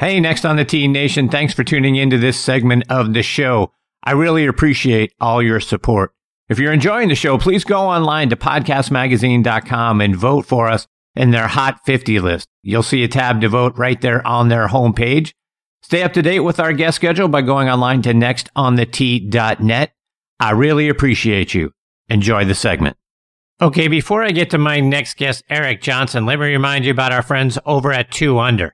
Hey, next on the T Nation, thanks for tuning into this segment of the show. I really appreciate all your support. If you're enjoying the show, please go online to podcastmagazine.com and vote for us in their Hot 50 list. You'll see a tab to vote right there on their homepage. Stay up to date with our guest schedule by going online to nextontheT.net. I really appreciate you. Enjoy the segment. Okay, before I get to my next guest, Eric Johnson, let me remind you about our friends over at 2UNDR.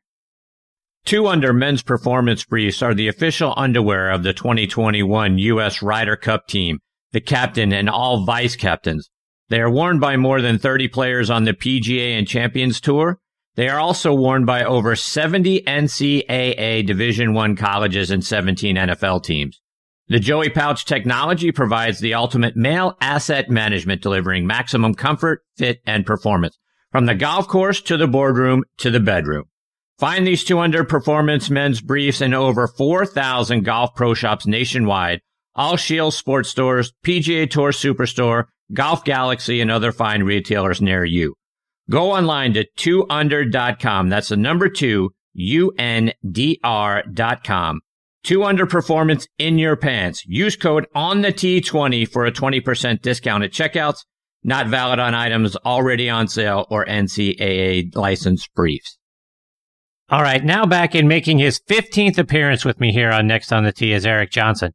2UNDR men's performance briefs are the official underwear of the 2021 U.S. Ryder Cup team, the captain and all vice captains. They are worn by more than 30 players on the PGA and Champions Tour. They are also worn by over 70 NCAA Division 1 colleges and 17 NFL teams. The Joey Pouch technology provides the ultimate male asset management, delivering maximum comfort, fit, and performance from the golf course to the boardroom to the bedroom. Find these 2UNDR performance men's briefs in over 4,000 golf pro shops nationwide, all Shield sports stores, PGA Tour Superstore, Golf Galaxy, and other fine retailers near you. Go online to 2undr.com. That's the number two, U-N-D-R.com 2UNDR performance in your pants. Use code on the T20 for a 20% discount at checkouts. Not valid on items already on sale or NCAA licensed briefs. All right, now back in making his 15th appearance with me here on Next on the T is Eric Johnson.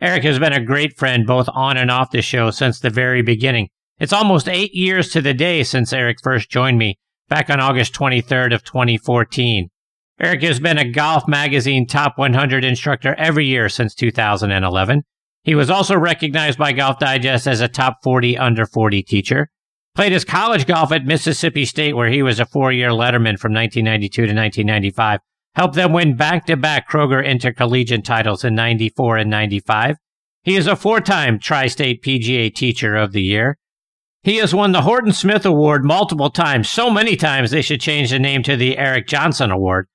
Eric has been a great friend both on and off the show since the very beginning. It's almost eight years to the day since Eric first joined me back on August 23rd of 2014. Eric has been a Golf Magazine Top 100 instructor every year since 2011. He was also recognized by Golf Digest as a top 40 under 40 teacher. Played his college golf at Mississippi State, where he was a four year letterman from 1992 to 1995. Helped them win back to back Kroger Intercollegiate titles in 94 and 95. He is a four time Tri State PGA Teacher of the Year. He has won the Horton Smith Award multiple times, so many times they should change the name to the Eric Johnson Award.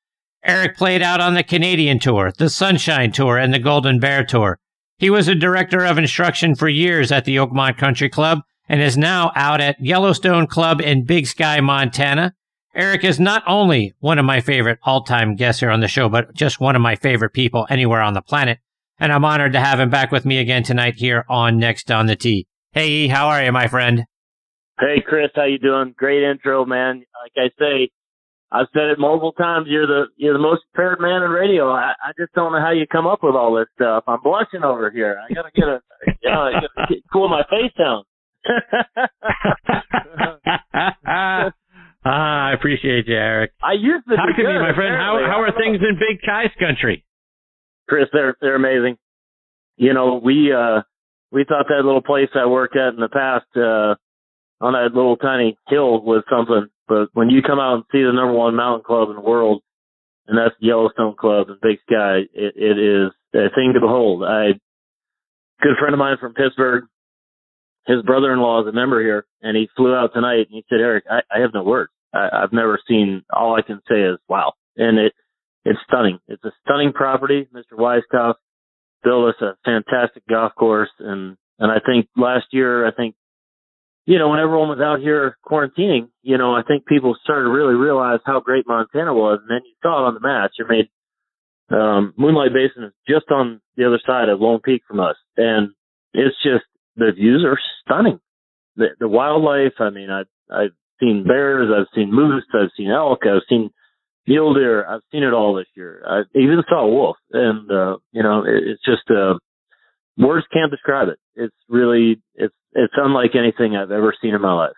Eric played out on the Canadian Tour, the Sunshine Tour, and the Golden Bear Tour. He was a director of instruction for years at the Oakmont Country Club and is now out at Yellowstone Club in Big Sky, Montana. Eric is not only one of my favorite all-time guests here on the show, but just one of my favorite people anywhere on the planet. And I'm honored to have him back with me again tonight here on Next on the T. Hey, how are you, my friend? Hey, Chris, how you doing? Great intro, man. Like I say, I've said it multiple times. You're the you're the most prepared man in radio. I, I just don't know how you come up with all this stuff. I'm blushing over here. I gotta get a you know, cool my face down. Ah, I appreciate you, Eric. I used to. Talk to me, my friend. How how are things in Big Sky's country? Chris, they're they're amazing. You know, we uh we thought that little place I worked at in the past uh on that little tiny hill was something but when you come out and see the number one mountain club in the world, and that's Yellowstone Club in Big Sky, it, it is a thing to behold. I, good friend of mine from Pittsburgh, his brother-in-law is a member here, and he flew out tonight, and he said, Eric, I, I have no words. I, I've never seen, all I can say is, wow. And it, it's stunning. It's a stunning property. Mr. Weiskopf built us a fantastic golf course, and, and I think last year, I think you know, when everyone was out here quarantining, you know, I think people started to really realize how great Montana was. And then you saw it on the match. You made, um, Moonlight Basin is just on the other side of Lone Peak from us. And it's just, the views are stunning. The, the wildlife, I mean, I, I've seen bears, I've seen moose, I've seen elk, I've seen mule deer, I've seen it all this year. I even saw a wolf. And, uh, you know, it, it's just, uh, words can't describe it. It's really, it's, it's unlike anything I've ever seen in my life.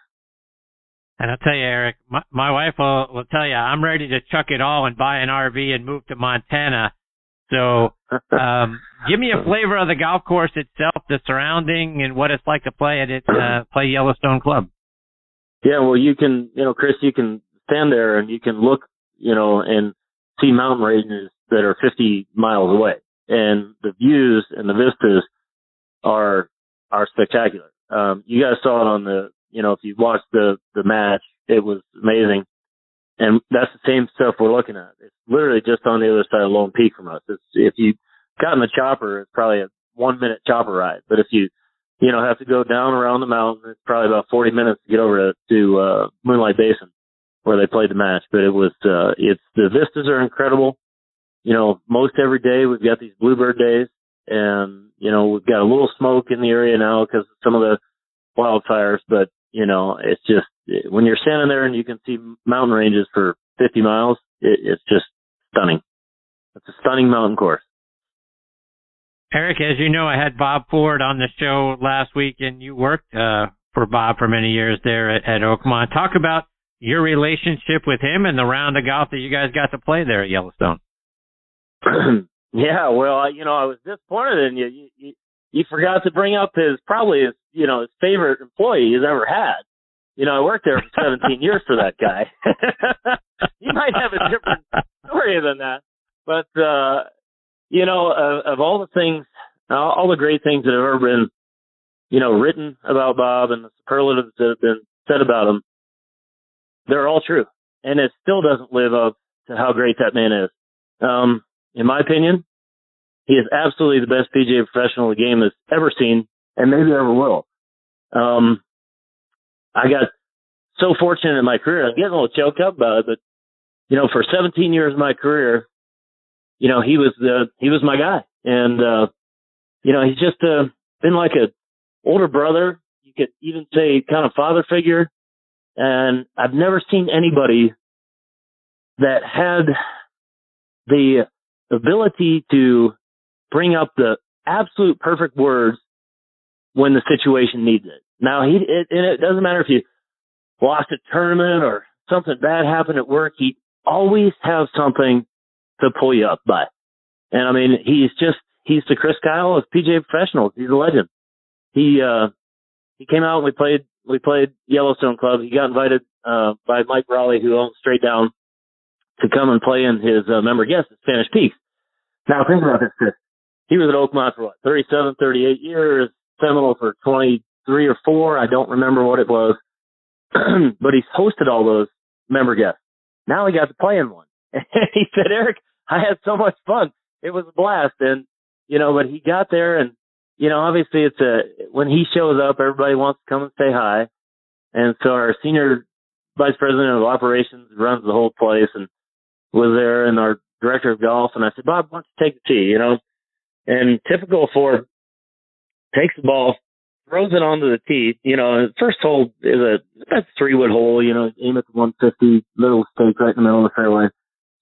And I'll tell you, Eric, my, my wife will, will tell you, I'm ready to chuck it all and buy an RV and move to Montana. So, um, give me a flavor of the golf course itself, the surrounding, and what it's like to play at it, uh, play Yellowstone Club. Yeah, well, you can, you know, Chris, you can stand there and you can look, you know, and see mountain ranges that are 50 miles away, and the views and the vistas are are spectacular. Um, you guys saw it on the, you know, if you watched the, the match, it was amazing. And that's the same stuff we're looking at. It's literally just on the other side of Lone Peak from us. It's, if you got in the chopper, it's probably a one minute chopper ride. But if you, you know, have to go down around the mountain, it's probably about 40 minutes to get over to, to uh, Moonlight Basin where they played the match. But it was, uh, it's, the vistas are incredible. you know, most every day we've got these bluebird days and, you know, we've got a little smoke in the area now because of some of the wildfires, but, you know, it's just, when you're standing there and you can see mountain ranges for 50 miles, it, it's just stunning. It's a stunning mountain course. Eric, as you know, I had Bob Ford on the show last week, and you worked uh, for Bob for many years there at, at Oakmont. Talk about your relationship with him and the round of golf that you guys got to play there at Yellowstone. yeah, well, you know, I was disappointed in you. You, you. you forgot to bring up his probably his you know his favorite employee he's ever had. You know, I worked there for 17 years for that guy. he might have a different story than that, but uh you know, of, of all the things, all, all the great things that have ever been, you know, written about Bob and the superlatives that have been said about him, they're all true. And it still doesn't live up to how great that man is. Um, in my opinion, he is absolutely the best PGA professional the game has ever seen and maybe ever will. Um, I got so fortunate in my career. I'm getting a little choked up about it, but you know, for 17 years of my career, you know, he was the, he was my guy. And, uh, you know, he's just, uh, been like a older brother. You could even say kind of father figure. And I've never seen anybody that had the ability to bring up the absolute perfect words when the situation needs it. Now he, it, and it doesn't matter if you lost a tournament or something bad happened at work. He always have something to pull you up by. And I mean, he's just, he's the Chris Kyle of PGA professionals. He's a legend. He, uh, he came out and we played, we played Yellowstone Club. He got invited, uh, by Mike Raleigh, who owns Straight Down, to come and play in his, uh, member guest at Spanish Peaks. Now think about this, Chris. He was at Oakmont for what, 37, 38 years, Seminole for 23 or 4. I don't remember what it was. but he's hosted all those member guests. Now he got to play in one. And he said, Eric, I had so much fun. It was a blast. And, you know, but he got there and, you know, obviously it's a, when he shows up, everybody wants to come and say hi. And so our senior vice president of operations runs the whole place and was there and our director of golf. And I said, Bob, why don't you take the tee, you know? And typical for takes the ball, throws it onto the tee. You know, first hole is a that's three wood hole. You know, aim at the 150, little stake right in the middle of the fairway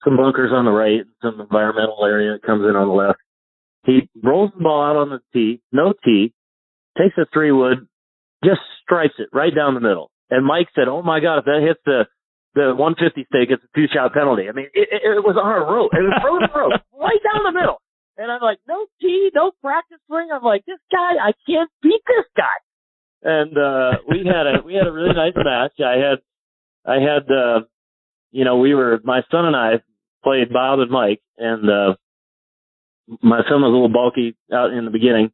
some bunkers on the right, some environmental area that comes in on the left. He rolls the ball out on the tee, no tee, takes a three wood, just strikes it right down the middle. And Mike said, "Oh my God, if that hits the the 150 stake, it's a two shot penalty." I mean, it, it, it was on a rope. It was frozen rope right down the middle. And I'm like, no tee, no practice swing. I'm like, this guy, I can't beat this guy. And uh we had a we had a really nice match. I had I had uh you know, we were my son and I played Bob and Mike, and uh, my son was a little bulky out in the beginning,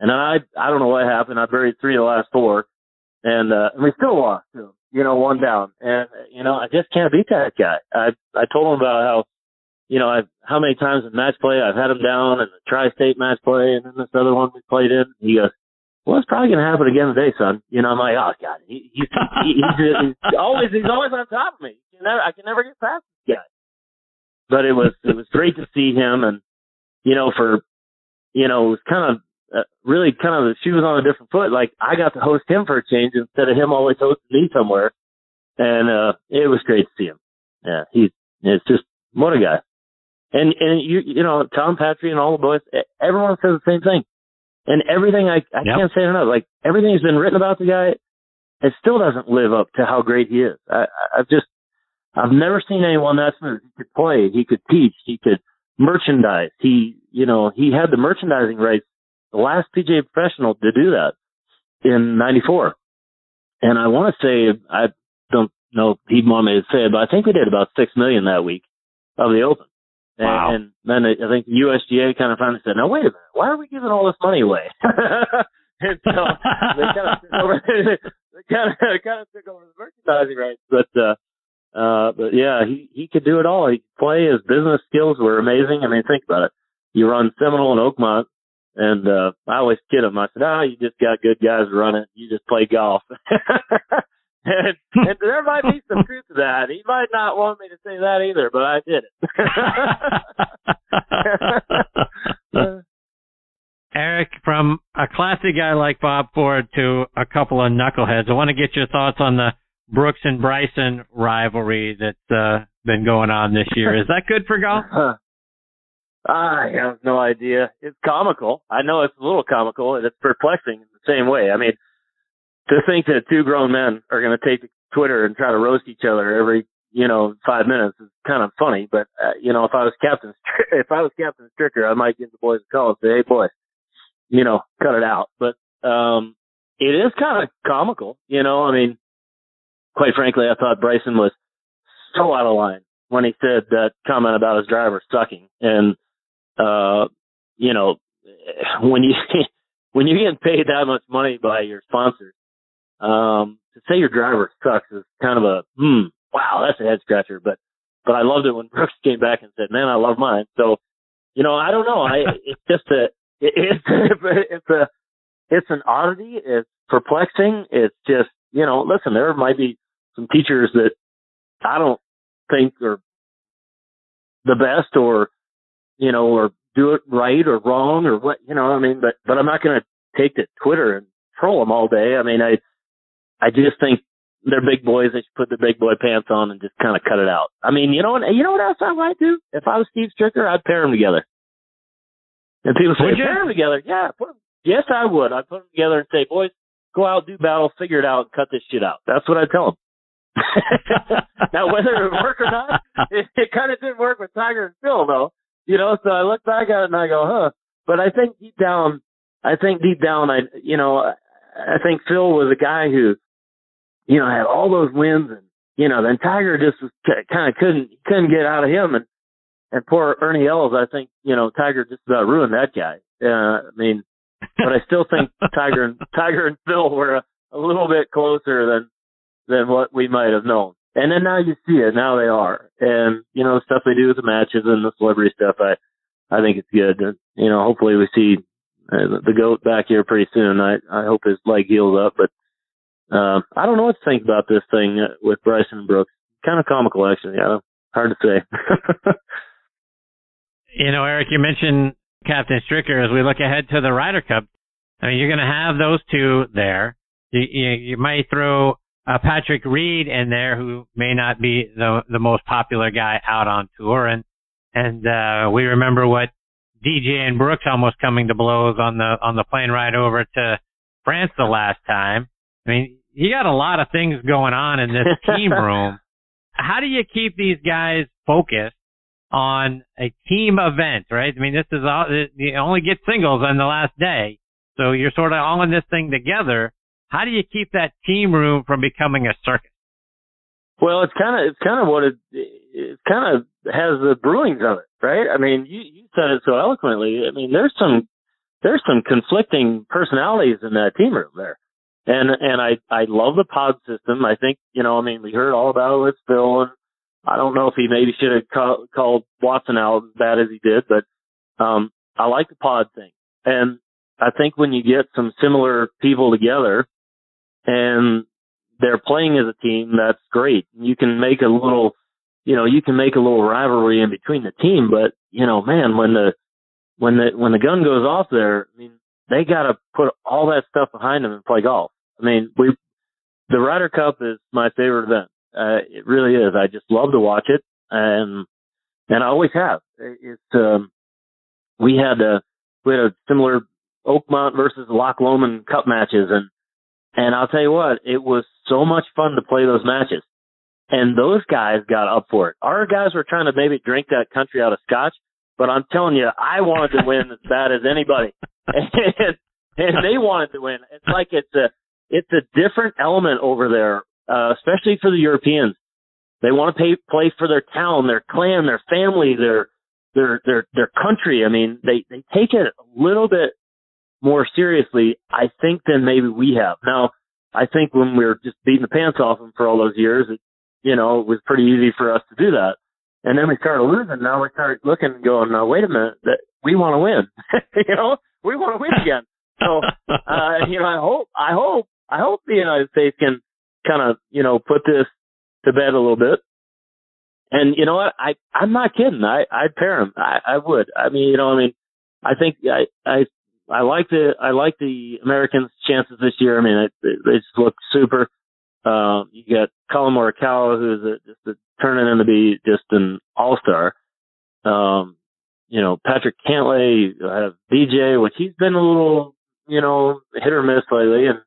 and then I I don't know what happened. I buried three of the last four, and uh, and we still lost You know, one down, and you know I just can't beat that guy. I I told him about how you know, I've, how many times in match play I've had him down in the tri-state match play and then this other one we played in. He goes, well, it's probably going to happen again today, son. You know, I'm like, oh God, he, he, he, he's, he's always, he's always on top of me. You never, I can never get past this guy but it was it was great to see him, and you know, for you know, it was kind of uh, really kind of the shoe was on a different foot. Like I got to host him for a change instead of him always hosting me somewhere, and uh it was great to see him. Yeah, he's it's just what a guy. And and you you know Tom Patri and all the boys, everyone says the same thing. And everything I I yep. can't say enough. Like everything's been written about the guy. It still doesn't live up to how great he is. I I've just I've never seen anyone that smooth. He could play, he could teach, he could merchandise. He, you know, he had the merchandising rights, the last PGA professional to do that in 94. And I want to say, I don't know if he'd want me to say it, but I think we did about six million that week of the Open. And, wow. and then I think the USGA kind of finally said, "No, wait a minute, why are we giving all this money away?" and so they kind of took over, they kind of kind of took over the merchandising rights. But uh, uh, but yeah, he, he could do it all. He could play. His business skills were amazing. I mean, think about it. You run Seminole and Oakmont, and, uh, I always kid him. I said, ah, oh, you just got good guys running. You just play golf. And, and there might be some truth to that. He might not want me to say that either, but I did it. Eric, from a classy guy like Bob Ford to a couple of knuckleheads, I want to get your thoughts on the Brooks and Bryson rivalry that's uh, been going on this year. Is that good for golf? I have no idea. It's comical. I know it's a little comical and it's perplexing in the same way. I mean, to think that two grown men are going to take Twitter and try to roast each other every, you know, five minutes is kind of funny. But, uh, you know, if I was Captain, if I was Captain Stricker, I might give the boys a call and say, hey, boys, you know, cut it out. But, um, it is kind of comical, you know, I mean, quite frankly, I thought Bryson was so out of line when he said that comment about his driver sucking. And, uh, you know, when you, when you get paid that much money by your sponsors, um, to say your driver sucks is kind of a, hmm, wow, that's a head scratcher. But, but I loved it when Brooks came back and said, man, I love mine. So, you know, I don't know. I, it's just a, it, it's, it's a, it's an oddity. It's perplexing. It's just, you know, listen, there might be some teachers that I don't think are the best or, you know, or do it right or wrong or what, you know, I mean, but, but I'm not going to take to Twitter and troll them all day. I mean, I, I just think they're big boys. They should put the big boy pants on and just kind of cut it out. I mean, you know what, you know what else I might do? If I was Steve Stricker, I'd pair them together. And people say, you pair them together. Yeah, put them. Yes, I would. I'd put them together and say, boys, go out, do battle, figure it out, and cut this shit out. That's what I'd tell them. now, whether it would work or not, it, it kind of didn't work with Tiger and Phil, though. You know, so I look back at it and I go, huh. But I think deep down, I think deep down, I, you know, I think Phil was a guy who, you know, had all those wins and, you know, then Tiger just was kind of couldn't, couldn't get out of him. And, and poor Ernie Els, I think, you know, Tiger just about ruined that guy. Uh, I mean, but I still think Tiger and, Tiger and Phil were a, a little bit closer than, than what we might have known. And then now you see it. Now they are. And, you know, the stuff they do with the matches and the celebrity stuff, I, I think it's good. And, you know, hopefully we see uh, the goat back here pretty soon. I, I hope his leg heals up, but, um, I don't know what to think about this thing uh, with Bryson and Brooks. Kind of comical, actually. Yeah, hard to say. you know, Eric, you mentioned Captain Stricker as we look ahead to the Ryder Cup. I mean, you're going to have those two there. You, you, you might throw uh, Patrick Reed in there, who may not be the the most popular guy out on tour, and and uh, we remember what DJ and Brooks almost coming to blows on the on the plane ride over to France the last time. I mean, you got a lot of things going on in this team room. How do you keep these guys focused on a team event, right? I mean, this is all you only get singles on the last day, so you're sort of all in this thing together. How do you keep that team room from becoming a circus? Well, it's kind of it's kind of what it it kind of has the brewings of it, right? I mean, you you said it so eloquently. I mean, there's some there's some conflicting personalities in that team room there, and and I I love the pod system. I think you know, I mean, we heard all about it with Phil, and I don't know if he maybe should have call, called Watson out as bad as he did, but um, I like the pod thing, and I think when you get some similar people together and they're playing as a team, that's great. You can make a little, you know, you can make a little rivalry in between the team, but you know, man, when the when the when the gun goes off there, I mean, they got to put all that stuff behind them and play golf. I mean, we the Ryder Cup is my favorite event. Uh, it really is. I just love to watch it, and and I always have. It's um, we had a we had a similar Oakmont versus Loch Lomond Cup matches, and and I'll tell you what, it was so much fun to play those matches. And those guys got up for it. Our guys were trying to maybe drink that country out of scotch, but I'm telling you, I wanted to win as bad as anybody. and, and they wanted to win. It's like it's a, it's a different element over there, uh, especially for the Europeans. They want to pay, play for their town, their clan, their family, their, their, their, their country. I mean, they, they take it a little bit more seriously, I think, than maybe we have. Now, I think when we were just beating the pants off them for all those years, it, you know, it was pretty easy for us to do that. And then we started losing. Now we start looking and going, now wait a minute, that we want to win. you know, we want to win again. So, uh, you know, I hope, I hope, I hope the United States can kind of, you know, put this to bed a little bit. And you know what? I, I'm not kidding. I, I'd pair them. I, I would. I mean, you know, I mean, I think I, I I like the I like the Americans' chances this year. I mean, it, it, they just look super. Um, you got Collin Morikawa, who's a, just a, turning into be just an all star. Um, you know, Patrick Cantlay, have DJ, which he's been a little, you know, hit or miss lately and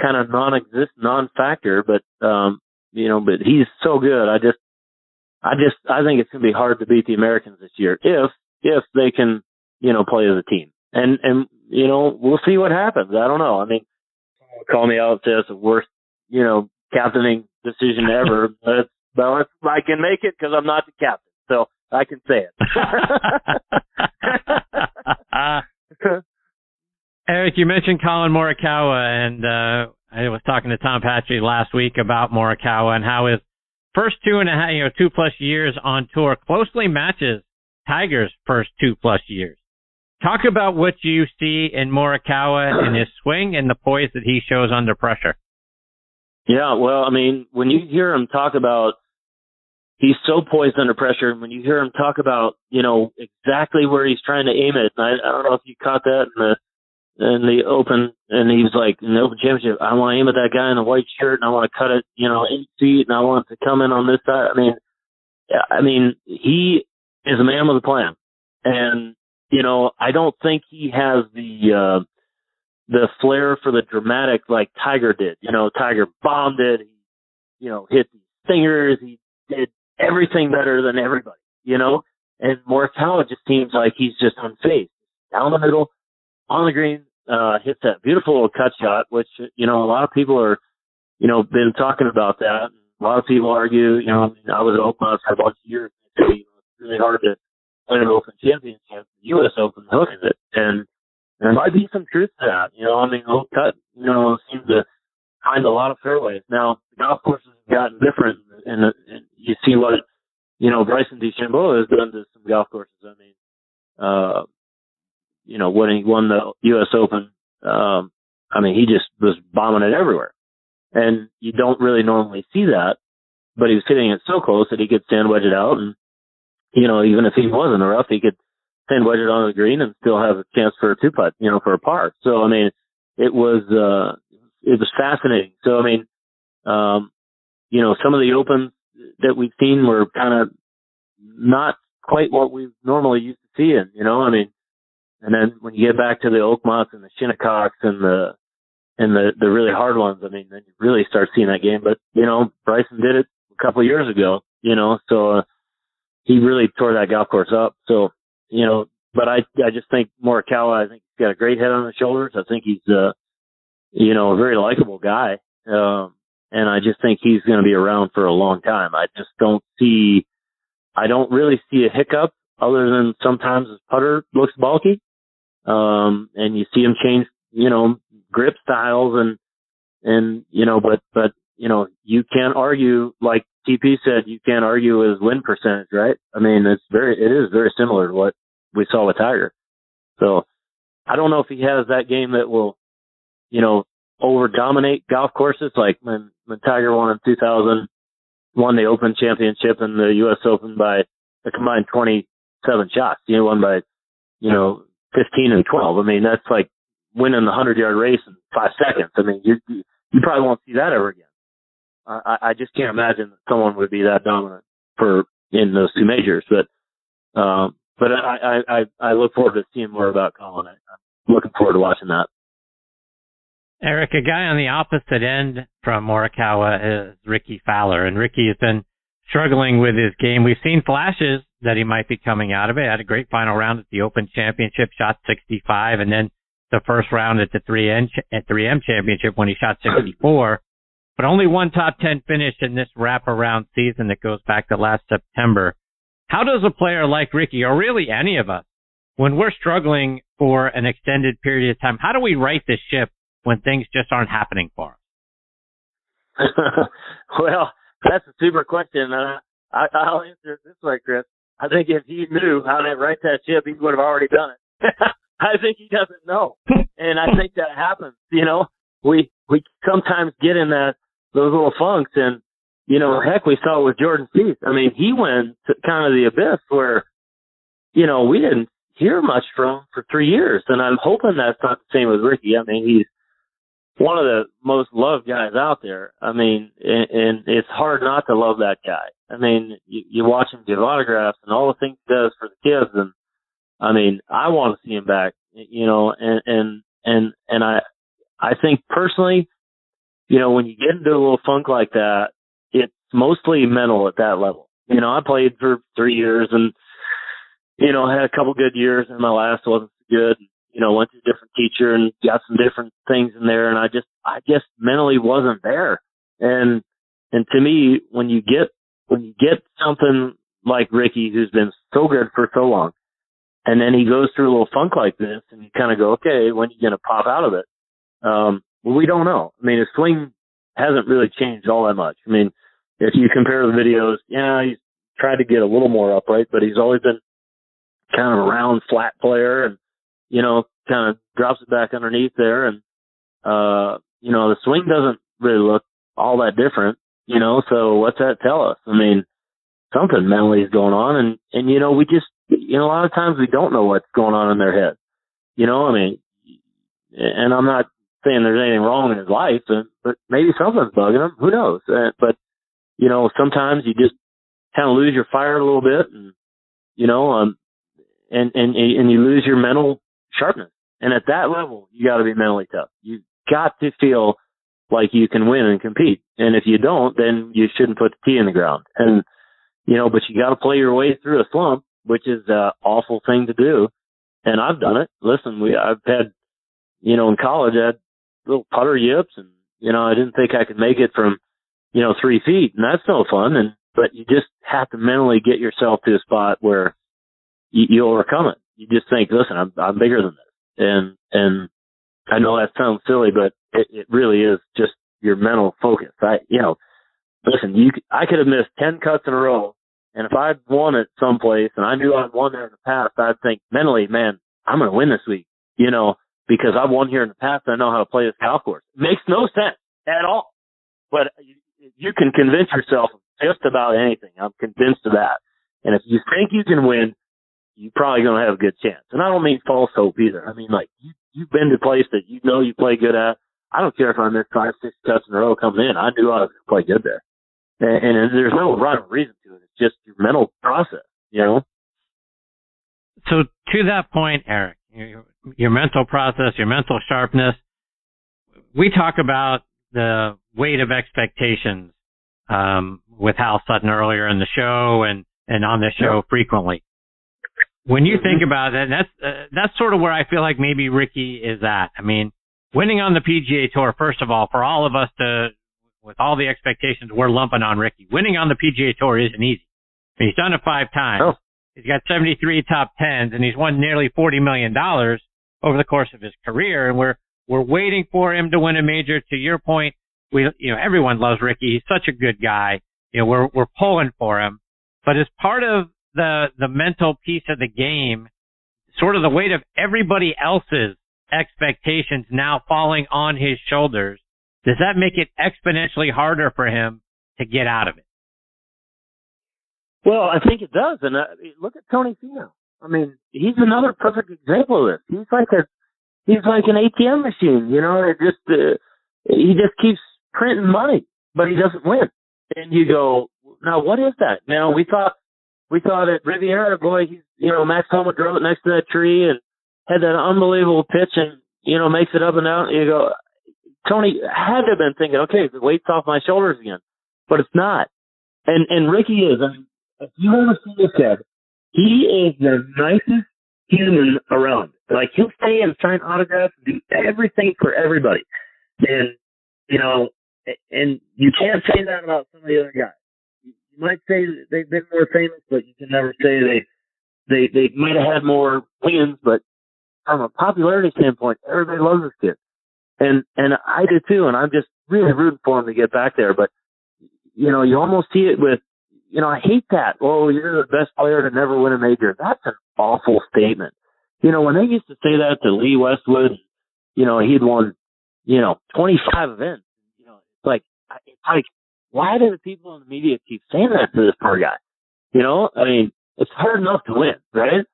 kind of non-exist, non-factor, but, um, you know, but he's so good. I just, I just, I think it's going to be hard to beat the Americans this year if, if they can, you know, play as a team. And, and, you know, we'll see what happens. I don't know. I mean, call me out say it's the worst, you know, captaining decision ever, but, but I can make it because I'm not the captain. So I can say it. Eric, you mentioned Collin Morikawa, and uh, I was talking to Tom Patri last week about Morikawa and how his first two and a half, you know, two plus years on tour closely matches Tiger's first two plus years. Talk about what you see in Morikawa in his swing and the poise that he shows under pressure. Yeah, well, I mean, when you hear him talk about he's so poised under pressure. And when you hear him talk about, you know, exactly where he's trying to aim it, I, I don't know if you caught that in the in the open, and he was like in the open championship, I want to aim at that guy in the white shirt, and I want to cut it, you know, eight feet, and I want to come in on this side. I mean, I mean, he is a man with a plan, and you know, I don't think he has the uh, the flair for the dramatic like Tiger did. You know, Tiger bombed it. He, you know, hit the stingers. He did everything better than everybody, you know? And Morikawa just seems like he's just unfazed. Down the middle, on the green, uh, hits that beautiful little cut shot, which, you know, a lot of people are, you know, been talking about that. A lot of people argue, you know, I, mean, I was at Open for a bunch of years. It's really hard to win an Open championship. The U.S. Open hooks it. And there might be some truth to that. You know, I mean, old cut, you know, seems to find a lot of fairways. Now, the golf courses have gotten different and, and you see what you know Bryson DeChambeau has done to some golf courses. I mean, uh, you know when he won the U.S. Open, um, I mean he just was bombing it everywhere, and you don't really normally see that. But he was hitting it so close that he could sand wedge it out, and you know even if he wasn't a rough, he could sand wedge it on the green and still have a chance for a two putt, you know, for a par. So I mean, it was uh, it was fascinating. So I mean, um, you know, some of the opens that we've seen were kind of not quite what we normally used to see in, you know, I mean, and then when you get back to the Oakmonts and the Shinnecocks and the, and the, the really hard ones, I mean, then you really start seeing that game. But, you know, Bryson did it a couple of years ago, you know, so, uh, he really tore that golf course up. So, you know, but I, I just think Morikawa, I think he's got a great head on his shoulders. I think he's, uh, you know, a very likable guy. Um, and I just think he's going to be around for a long time. I just don't see, I don't really see a hiccup other than sometimes his putter looks bulky. Um, and you see him change, you know, grip styles and, and, you know, but, but, you know, you can't argue, like TP said, you can't argue his win percentage, right? I mean, it's very, it is very similar to what we saw with Tiger. So I don't know if he has that game that will, you know, over dominate golf courses like when when Tiger won in 2000, won the Open Championship and the U.S. Open by a combined 27 shots. You know, won by you know 15 and 12. I mean, that's like winning the 100 yard race in five seconds. I mean, you you probably won't see that ever again. I, I just can't imagine that someone would be that dominant for in those two majors. But um, but I, I I I look forward to seeing more about Collin. I'm looking forward to watching that. Eric, a guy on the opposite end from Morikawa is Rickie Fowler, and Rickie has been struggling with his game. We've seen flashes that he might be coming out of it. Had a great final round at the Open Championship, shot 65, and then the first round at the 3M at 3M Championship when he shot 64. But only one top 10 finish in this wraparound season that goes back to last September. How does a player like Rickie, or really any of us, when we're struggling for an extended period of time, how do we right the ship when things just aren't happening for us? well, that's a super question. Uh, I, I'll answer it this way, Chris. I think if he knew how to write that ship, he would have already done it. I think he doesn't know, and I think that happens. You know, we we sometimes get in that those little funks, and you know, heck, we saw it with Jordan Spieth. I mean, he went to kind of the abyss where, you know, we didn't hear much from him for three years, and I'm hoping that's not the same with Rickie. I mean, he's one of the most loved guys out there. I mean, and, and it's hard not to love that guy. I mean, you, you watch him give autographs and all the things he does for the kids, and I mean, I want to see him back. You know, and and and and I, I think personally, you know, when you get into a little funk like that, it's mostly mental at that level. You know, I played for three years and, you know, I had a couple good years and my last wasn't good you know, went to a different teacher and got some different things in there. And I just, I just mentally wasn't there. And, and to me, when you get, when you get something like Rickie, who's been so good for so long, and then he goes through a little funk like this and you kind of go, okay, when are you going to pop out of it? Um, well, we don't know. I mean, his swing hasn't really changed all that much. I mean, if you compare the videos, yeah, he's tried to get a little more upright, but he's always been kind of a round, flat player. And you know, kind of drops it back underneath there. And, uh, you know, the swing doesn't really look all that different, you know, so what's that tell us? I mean, something mentally is going on. And, and, you know, we just, you know, a lot of times we don't know what's going on in their head. You know, I mean, and I'm not saying there's anything wrong in his life, but, maybe something's bugging him. Who knows? Uh, but, you know, sometimes you just kind of lose your fire a little bit and, you know, um, and, and, and you lose your mental sharpness. And at that level, you got to be mentally tough. You got to feel like you can win and compete. And if you don't, then you shouldn't put the tee in the ground. And, you know, but you got to play your way through a slump, which is an awful thing to do. And I've done it. Listen, we, I've had, you know, in college, I had little putter yips and, you know, I didn't think I could make it from, you know, three feet and that's no fun. And, but you just have to mentally get yourself to a spot where you, you overcome it you just think, listen, I'm I'm bigger than this, and and I know that sounds silly, but it, it really is just your mental focus. I you know, listen, you I could have missed ten cuts in a row, and if I'd won it someplace and I knew I'd won there in the past, I'd think mentally, man, I'm going to win this week, you know, because I've won here in the past. And I know how to play this golf course. It makes no sense at all, but you, you can convince yourself of just about anything. I'm convinced of that. And if you think you can win, you're probably going to have a good chance. And I don't mean false hope either. I mean, like, you, you've been to a place that you know you play good at. I don't care if I miss five, six cuts in a row coming in. I knew I was going to play good there. And, and there's no rhyme or reason to it. It's just your mental process, you know? So to that point, Eric, your, your mental process, your mental sharpness, we talk about the weight of expectations um, with Hal Sutton earlier in the show and, and on this show frequently when you think about it, that's uh, that's sort of where I feel like maybe Rickie is at. I mean, winning on the PGA Tour, first of all, for all of us to, with all the expectations we're lumping on Rickie, winning on the PGA Tour isn't easy. I mean, he's done it five times. Oh. He's got 73 top tens, and he's won nearly 40 million dollars over the course of his career. And we're we're waiting for him to win a major. To your point, we you know everyone loves Rickie. He's such a good guy. You know, we're we're pulling for him. But as part of the the mental piece of the game, sort of the weight of everybody else's expectations now falling on his shoulders, does that make it exponentially harder for him to get out of it? Well, I think it does. And uh, look at Tony Finau. I mean, he's another perfect example of this. He's like a he's like an ATM machine. You know, it just uh, he just keeps printing money, but he doesn't win. And you go, now what is that? Now we thought we thought at Riviera, boy, he's, you know, Max Homa drove it next to that tree and had that unbelievable pitch and, you know, makes it up and down. You go, Tony had to have been thinking, okay, the weight's off my shoulders again, but it's not. And, and Rickie is, I mean, if you ever see this kid, he is the nicest human around. Like he'll stay and sign autographs and do everything for everybody. And, you know, and you can't say that about some of the other guys you might say they've been more famous, but you can never say they they they might have had more wins. But from a popularity standpoint, everybody loves this kid, and and I do too. And I'm just really rooting for him to get back there. But you know, you almost see it with you know, I hate that. Oh, you're the best player to never win a major. That's an awful statement. You know, when they used to say that to Lee Westwood, you know, he'd won, you know, 25 events. You know, it's like, it's like why do the people in the media keep saying that to this poor guy? You know, I mean, it's hard enough to win, right?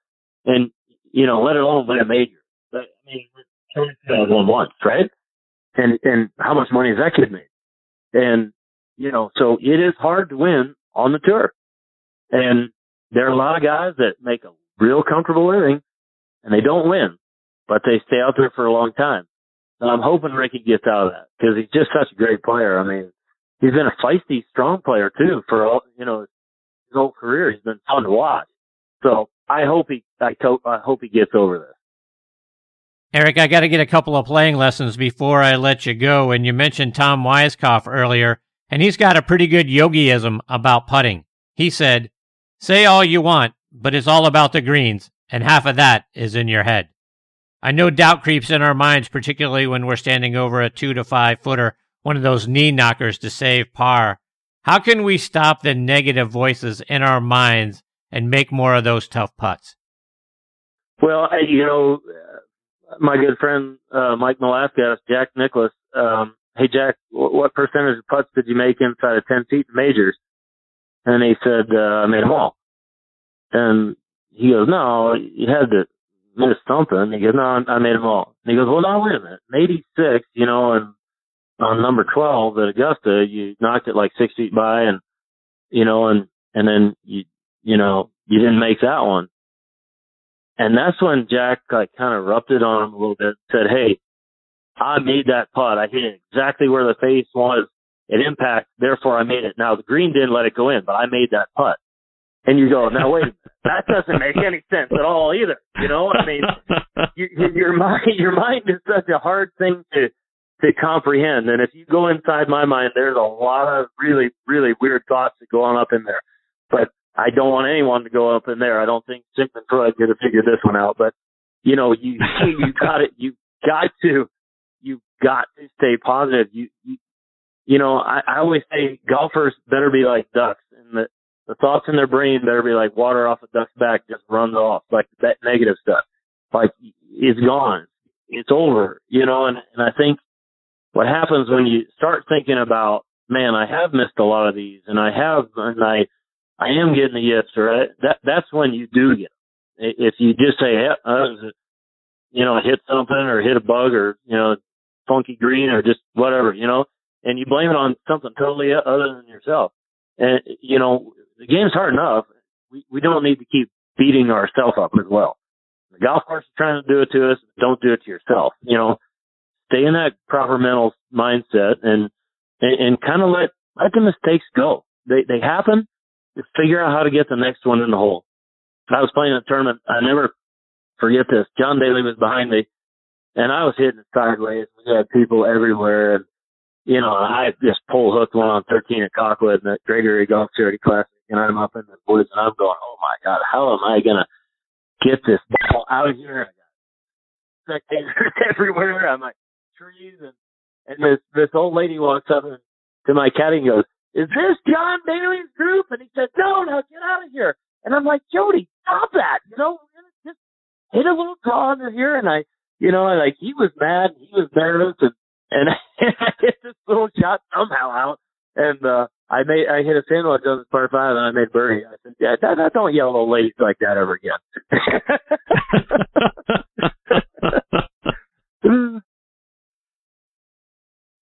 And you know, let alone win a major. But, I mean, Tony won once, right? And and how much money has that kid made? And you know, so it is hard to win on the tour. And there are a lot of guys that make a real comfortable living and they don't win, but they stay out there for a long time. And I'm hoping Rickie gets out of that because he's just such a great player. I mean, he's been a feisty, strong player too for all, you know, his whole career. He's been fun to watch. So I hope he, I, to, I hope he gets over this. Eric, I got to get a couple of playing lessons before I let you go. And you mentioned Tom Weiskopf earlier, and he's got a pretty good yogiism about putting. He said, Say all you want, but it's all about the greens, and half of that is in your head. I know doubt creeps in our minds, particularly when we're standing over a two to five footer, one of those knee knockers to save par. How can we stop the negative voices in our minds and make more of those tough putts? Well, you know, my good friend uh, Mike Malaska asked Jack Nicklaus, um, "Hey Jack, what percentage of putts did you make inside of ten feet in majors?" And he said, uh, "I made them all." And he goes, "No, you had to miss something." He goes, "No, I made them all." And he goes, "Well, now wait a minute. In '86, you know, and on number 12 at Augusta, you knocked it like six feet by, and you know, and and then you you know you didn't make that one." And that's when Jack like kind of erupted on him a little bit, said, Hey, I made that putt. I hit it exactly where the face was at impact. Therefore I made it. Now the green didn't let it go in, but I made that putt. And you go, now wait, that doesn't make any sense at all either. You know, I mean, you, your mind, your mind is such a hard thing to, to comprehend. And if you go inside my mind, there's a lot of really, really weird thoughts that go on up in there. But I don't want anyone to go up in there. I don't think Sigmund Freud could have figured this one out, but you know, you you got it. You got to you got to stay positive. You you, you know, I, I always say golfers better be like ducks, and the the thoughts in their brain better be like water off a duck's back, just runs off like that negative stuff. Like it's gone, it's over. You know, and and I think what happens when you start thinking about, man, I have missed a lot of these, and I have, and I I am getting the yes, or that that's when you do get them. If you just say, yeah, uh, you know, hit something or hit a bug or you know, funky green or just whatever, you know, and you blame it on something totally other than yourself. And you know, the game's hard enough. We we don't need to keep beating ourselves up as well. The golf course is trying to do it to us. Don't do it to yourself. You know, stay in that proper mental mindset and and, and kind of let let the mistakes go. They they happen figure out how to get the next one in the hole. I was playing a tournament. I never forget this. John Daly was behind me, and I was hitting it sideways. We had people everywhere, and you know, I just pull hooked one on 13 at Colquitt in the Gregory Golf Charity Classic, and I'm up in the woods, and I'm going, oh my god, how am I gonna get this ball out of here? Spectators everywhere. I'm like trees, and and this this old lady walks up and to my cat and goes, is this John Daly's group? And he said, no, no, get out of here. And I'm like, Jody, stop that. You know, just hit a little draw under here. And I, you know, like he was mad, he was nervous, and and I hit this little shot somehow out, and uh I made I hit a sand wedge on the par five, and I made birdie. I said, yeah, that, that, don't yell at old ladies like that ever again.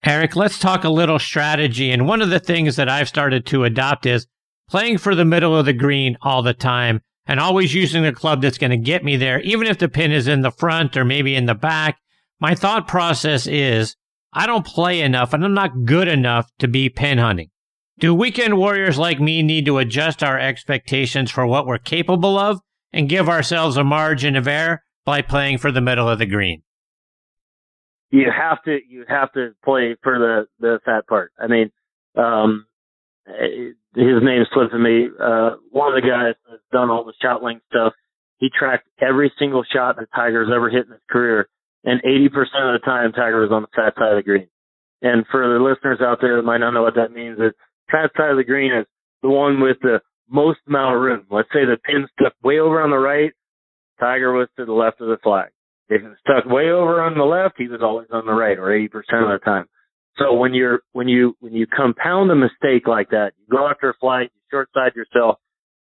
Eric, let's talk a little strategy. And one of the things that I've started to adopt is playing for the middle of the green all the time and always using the club that's going to get me there, even if the pin is in the front or maybe in the back. My thought process is I don't play enough and I'm not good enough to be pin hunting. Do weekend warriors like me need to adjust our expectations for what we're capable of and give ourselves a margin of error by playing for the middle of the green? You have to you have to play for the the fat part. I mean, um, his name slipping me. Uh, one of the guys that's done all the ShotLink stuff. He tracked every single shot that Tiger's ever hit in his career, and 80% of the time Tiger was on the fat side of the green. And for the listeners out there that might not know what that means, is fat side of the green is the one with the most amount of room. Let's say the pin stuck way over on the right, Tiger was to the left of the flag. If it's stuck way over on the left, he was always on the right, or 80% of the time. So when you're when you when you compound a mistake like that, you go after a flight, you short side yourself,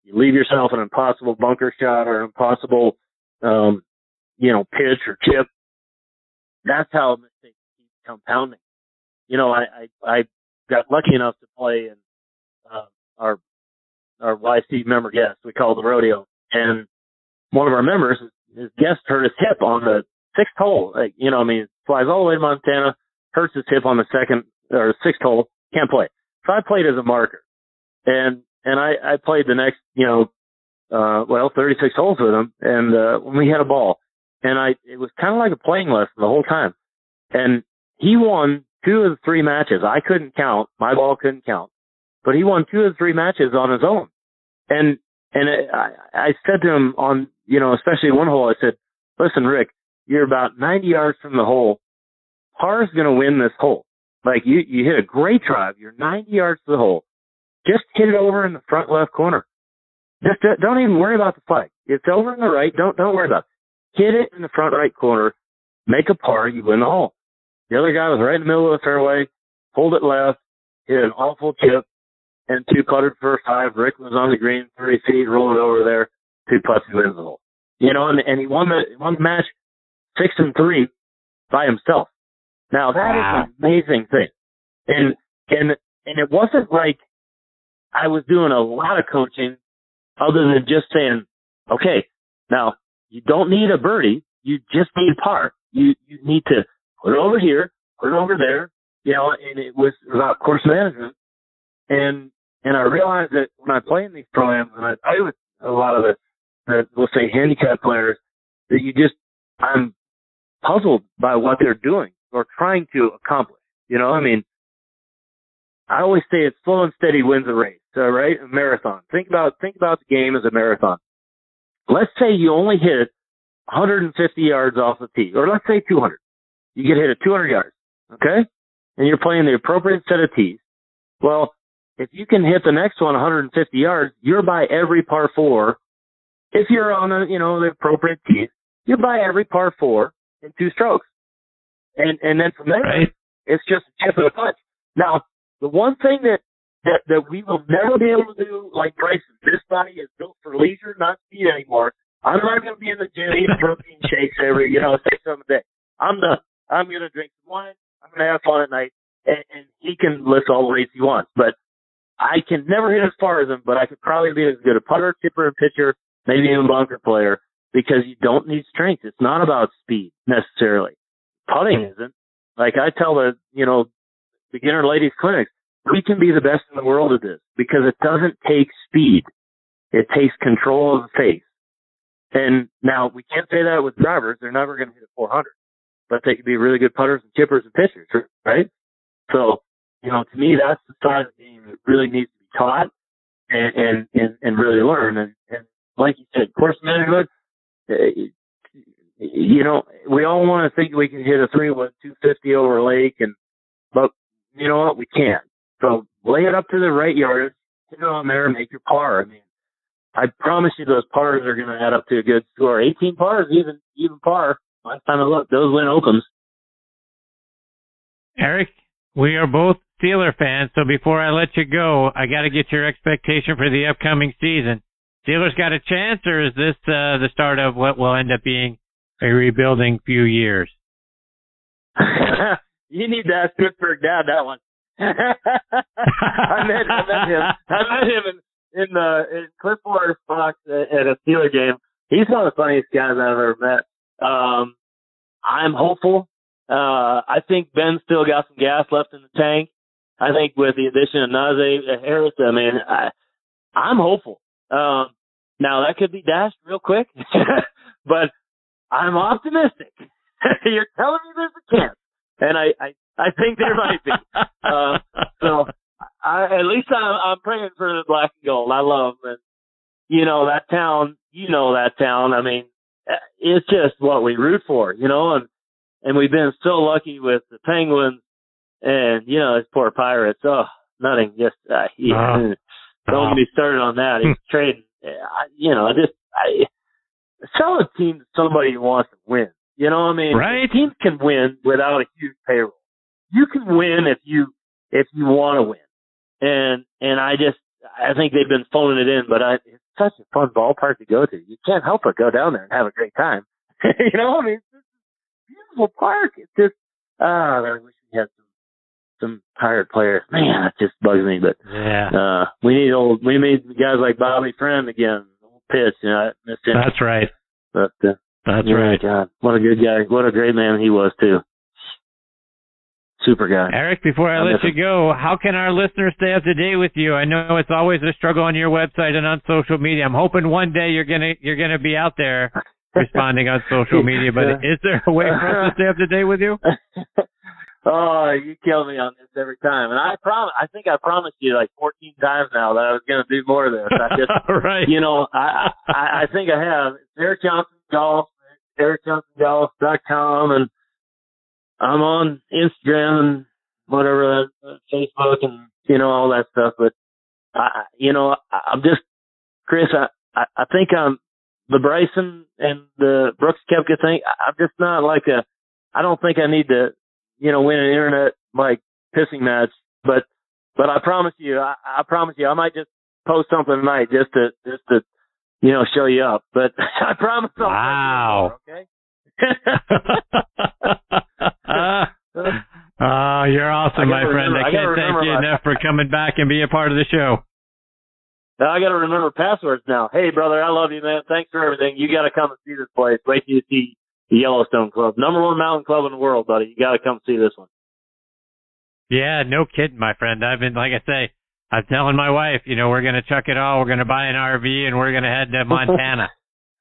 you leave yourself an impossible bunker shot or an impossible um, you know, pitch or chip. That's how mistakes keep compounding. You know, I, I, I got lucky enough to play in, uh, our, our YC member guest, we call it the rodeo. And one of our members, his guest hurt his hip on the sixth hole. Like, you know, I mean, flies all the way to Montana, hurts his hip on the second or sixth hole, can't play. So I played as a marker. And, and I, I played the next, you know, uh, well, 36 holes with him. And, uh, when we had a ball and I, it was kind of like a playing lesson the whole time. And he won two of the three matches. I couldn't count. My ball couldn't count, but he won two of the three matches on his own. And, and I, I said to him on, you know, especially one hole, I said, listen, Rick, you're about 90 yards from the hole. Par's going to win this hole. Like you, you hit a great drive. You're 90 yards to the hole. Just hit it over in the front left corner. Just don't even worry about the flag. It's over in the right. Don't don't worry about it. Hit it in the front right corner. Make a par. You win the hole. The other guy was right in the middle of the fairway. Pulled it left. Hit an awful chip. And two putted for five. Rick was on the green, 30 feet, rolled it over there. Two putts, he wins the hole. You know, and, and he won the won the match six and three by himself. Now that wow. is an amazing thing. And and and it wasn't like I was doing a lot of coaching other than just saying, okay, now you don't need a birdie, you just need a par. You you need to put it over here, put it over there, you know, and it was about course management. And and I realized that when I play in these programs and I play with a lot of the, the we'll say handicap players, that you just I'm puzzled by what they're doing or trying to accomplish. You know, I mean, I always say it's slow and steady wins a race. Uh, right, a marathon. Think about think about the game as a marathon. Let's say you only hit 150 yards off the tee, or let's say 200. You get hit at 200 yards, okay? And you're playing the appropriate set of tees. Well, if you can hit the next one 150 yards, you're by every par four. If you're on a, you know, the appropriate tee, you're by every par four in two strokes. And, and then from there, right. it's just a tip of the punch. Now, the one thing that, that, that we will never be able to do like Bryson, this body is built for leisure, not speed anymore. I'm not going to be in the gym eating protein shakes every, you know, six times a day. I'm done. I'm going to drink wine. I'm going to have fun at night. And, and he can list all the rates he wants, but I can never hit as far as him, but I could probably be as good a putter, chipper, and pitcher, maybe even bunker player because you don't need strength. It's not about speed necessarily. Putting isn't. Like I tell the, you know, beginner ladies clinics, we can be the best in the world at this because it doesn't take speed. It takes control of the face. And now we can't say that with drivers. They're never going to hit a 400, but they can be really good putters and chippers and pitchers, right? So, you know, to me, that's the side of the game that really needs to be taught and, and, and, and really learn. And, and like you said, course management, uh, you know, we all want to think we can hit a three with 250 over lake, and but you know what, we can't. So lay it up to the right yardage, hit it on there, and make your par. I mean, I promise you, those pars are going to add up to a good score. 18 pars, even even par. Last time I looked, those win opens. Eric, we are both Steeler fans, so before I let you go, I got to get your expectation for the upcoming season. Steelers got a chance, or is this uh, the start of what will end up being a rebuilding few years? you need to ask Pittsburgh dad that one. I met I met him. I met him in in the in Fox at a Steeler game. He's one of the funniest guys I've ever met. Um, I'm hopeful. Uh, I think Ben still got some gas left in the tank. I think with the addition of Najee Harris, I mean, I, I'm hopeful. Um, now that could be dashed real quick, but I'm optimistic. You're telling me there's a chance, and I I, I think there might be. Uh, so I, at least I'm, I'm praying for the black and gold. I love them, and you know that town. You know that town. I mean, it's just what we root for, you know, and and we've been so lucky with the Penguins, and you know, his poor Pirates. Oh, nothing. Just uh, yeah. Uh, don't uh, be started on that. He's trading. You know, I just I sell a team to somebody who wants to win. You know what I mean? Right. Teams can win without a huge payroll. You can win if you if you want to win. And and I just I think they've been phoning it in, but I, it's such a fun ballpark to go to. You can't help but go down there and have a great time. you know, what I mean, it's a beautiful park. It's just, ah, I wish we had some some tired players. Man, that just bugs me. But Yeah. uh, we need old, we need guys like Bobby Friend again. Old pitch, you know, I. That's right. But uh, That's yeah, right. God, what a good guy. What a great man he was too. Super guy. Eric, before I I let you him. go, how can our listeners stay up to date with you? I know it's always a struggle on your website and on social media. I'm hoping one day you're gonna you're gonna be out there responding on social media. But is there a way for us to stay up to date with you? oh, you kill me on this every time. And I promise, I think I promised you like 14 times now that I was going to do more of this. I just, right. you know, I, I, I think I have. It's Eric Johnson Golf, EricJohnsonGolf.com, and I'm on Instagram and whatever, uh, Facebook and, you know, all that stuff. But, I, you know, I, I'm just, Chris, I, I, I think I'm the Bryson and the Brooks Koepka thing. I, I'm just not like a, I don't think I need to, you know, win an internet like pissing match. But, but I promise you, I, I promise you, I might just post something tonight just to, just to, you know, show you up. But I promise I'll Wow. Okay. oh, you're awesome, my gotta friend. remember- I I can't thank you my- enough for coming back and being a part of the show. Now I got to remember passwords now. Hey, brother, I love you, man. Thanks for everything. You got to come and see this place. Wait till you see the Yellowstone Club, number one mountain club in the world, buddy. You got to come see this one. Yeah, no kidding, my friend. I've been, like I say, I'm telling my wife, you know, we're going to chuck it all. We're going to buy an RV and we're going to head to Montana.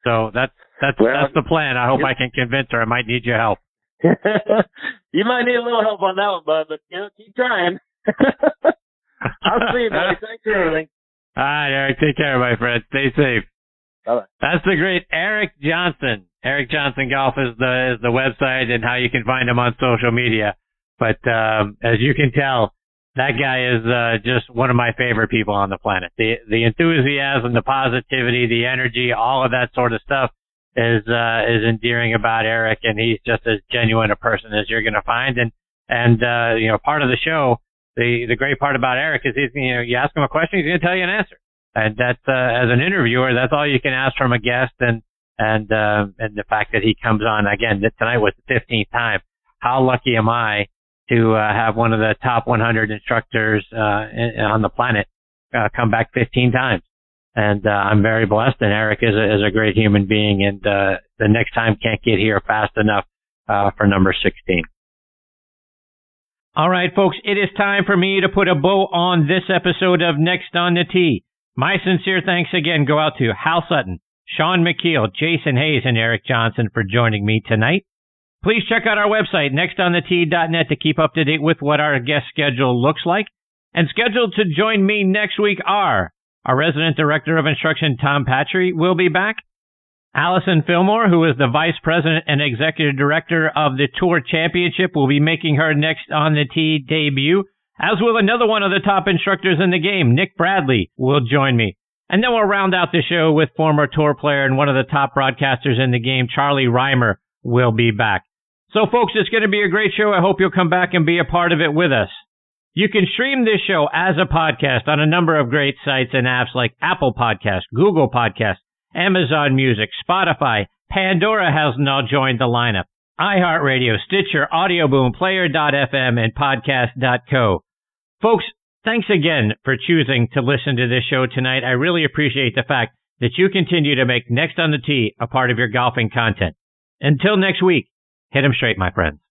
so that's, that's, Well, that's the plan. I hope yep. I can convince her. I might need your help. you might need a little help on that one, bud, but you know, keep trying. I'll see you, buddy. Thanks for everything. All right, Eric. Take care, my friend. Stay safe. Bye-bye. That's the great Eric Johnson. Eric Johnson Golf is the is the website and how you can find him on social media. But um, as you can tell, that guy is uh, just one of my favorite people on the planet. The the enthusiasm, the positivity, the energy, all of that sort of stuff is uh, is endearing about Eric, and he's just as genuine a person as you're going to find. And and uh, you know, part of the show, the the great part about Eric is he's you know you ask him a question, he's going to tell you an answer. And that's uh, as an interviewer, that's all you can ask from a guest, and and uh, and the fact that he comes on again tonight was the 15th time. How lucky am I to uh, have one of the top 100 instructors uh, in, on the planet uh, come back 15 times? And uh, I'm very blessed. And Eric is a, is a great human being, and uh, the next time can't get here fast enough uh, for number 16. All right, folks, it is time for me to put a bow on this episode of Next on the Tee. My sincere thanks again go out to Hal Sutton, Sean McKeel, Jason Hayes, and Eric Johnson for joining me tonight. Please check out our website, nextonthetee.net, to keep up to date with what our guest schedule looks like. And scheduled to join me next week are our resident director of instruction, Tom Patri, will be back. Allison Fillmore, who is the vice president and executive director of the Tour Championship, will be making her next on the tee debut, as will another one of the top instructors in the game, Nick Bradley, will join me. And then we'll round out the show with former tour player and one of the top broadcasters in the game, Charlie Rymer, will be back. So folks, it's going to be a great show. I hope you'll come back and be a part of it with us. You can stream this show as a podcast on a number of great sites and apps like Apple Podcasts, Google Podcasts, Amazon Music, Spotify, Pandora has now joined the lineup, iHeartRadio, Stitcher, Audioboom, Player.fm, and Podcast.co. Folks, thanks again for choosing to listen to this show tonight. I really appreciate the fact that you continue to make Next on the Tee a part of your golfing content. Until next week, hit 'em straight, my friends.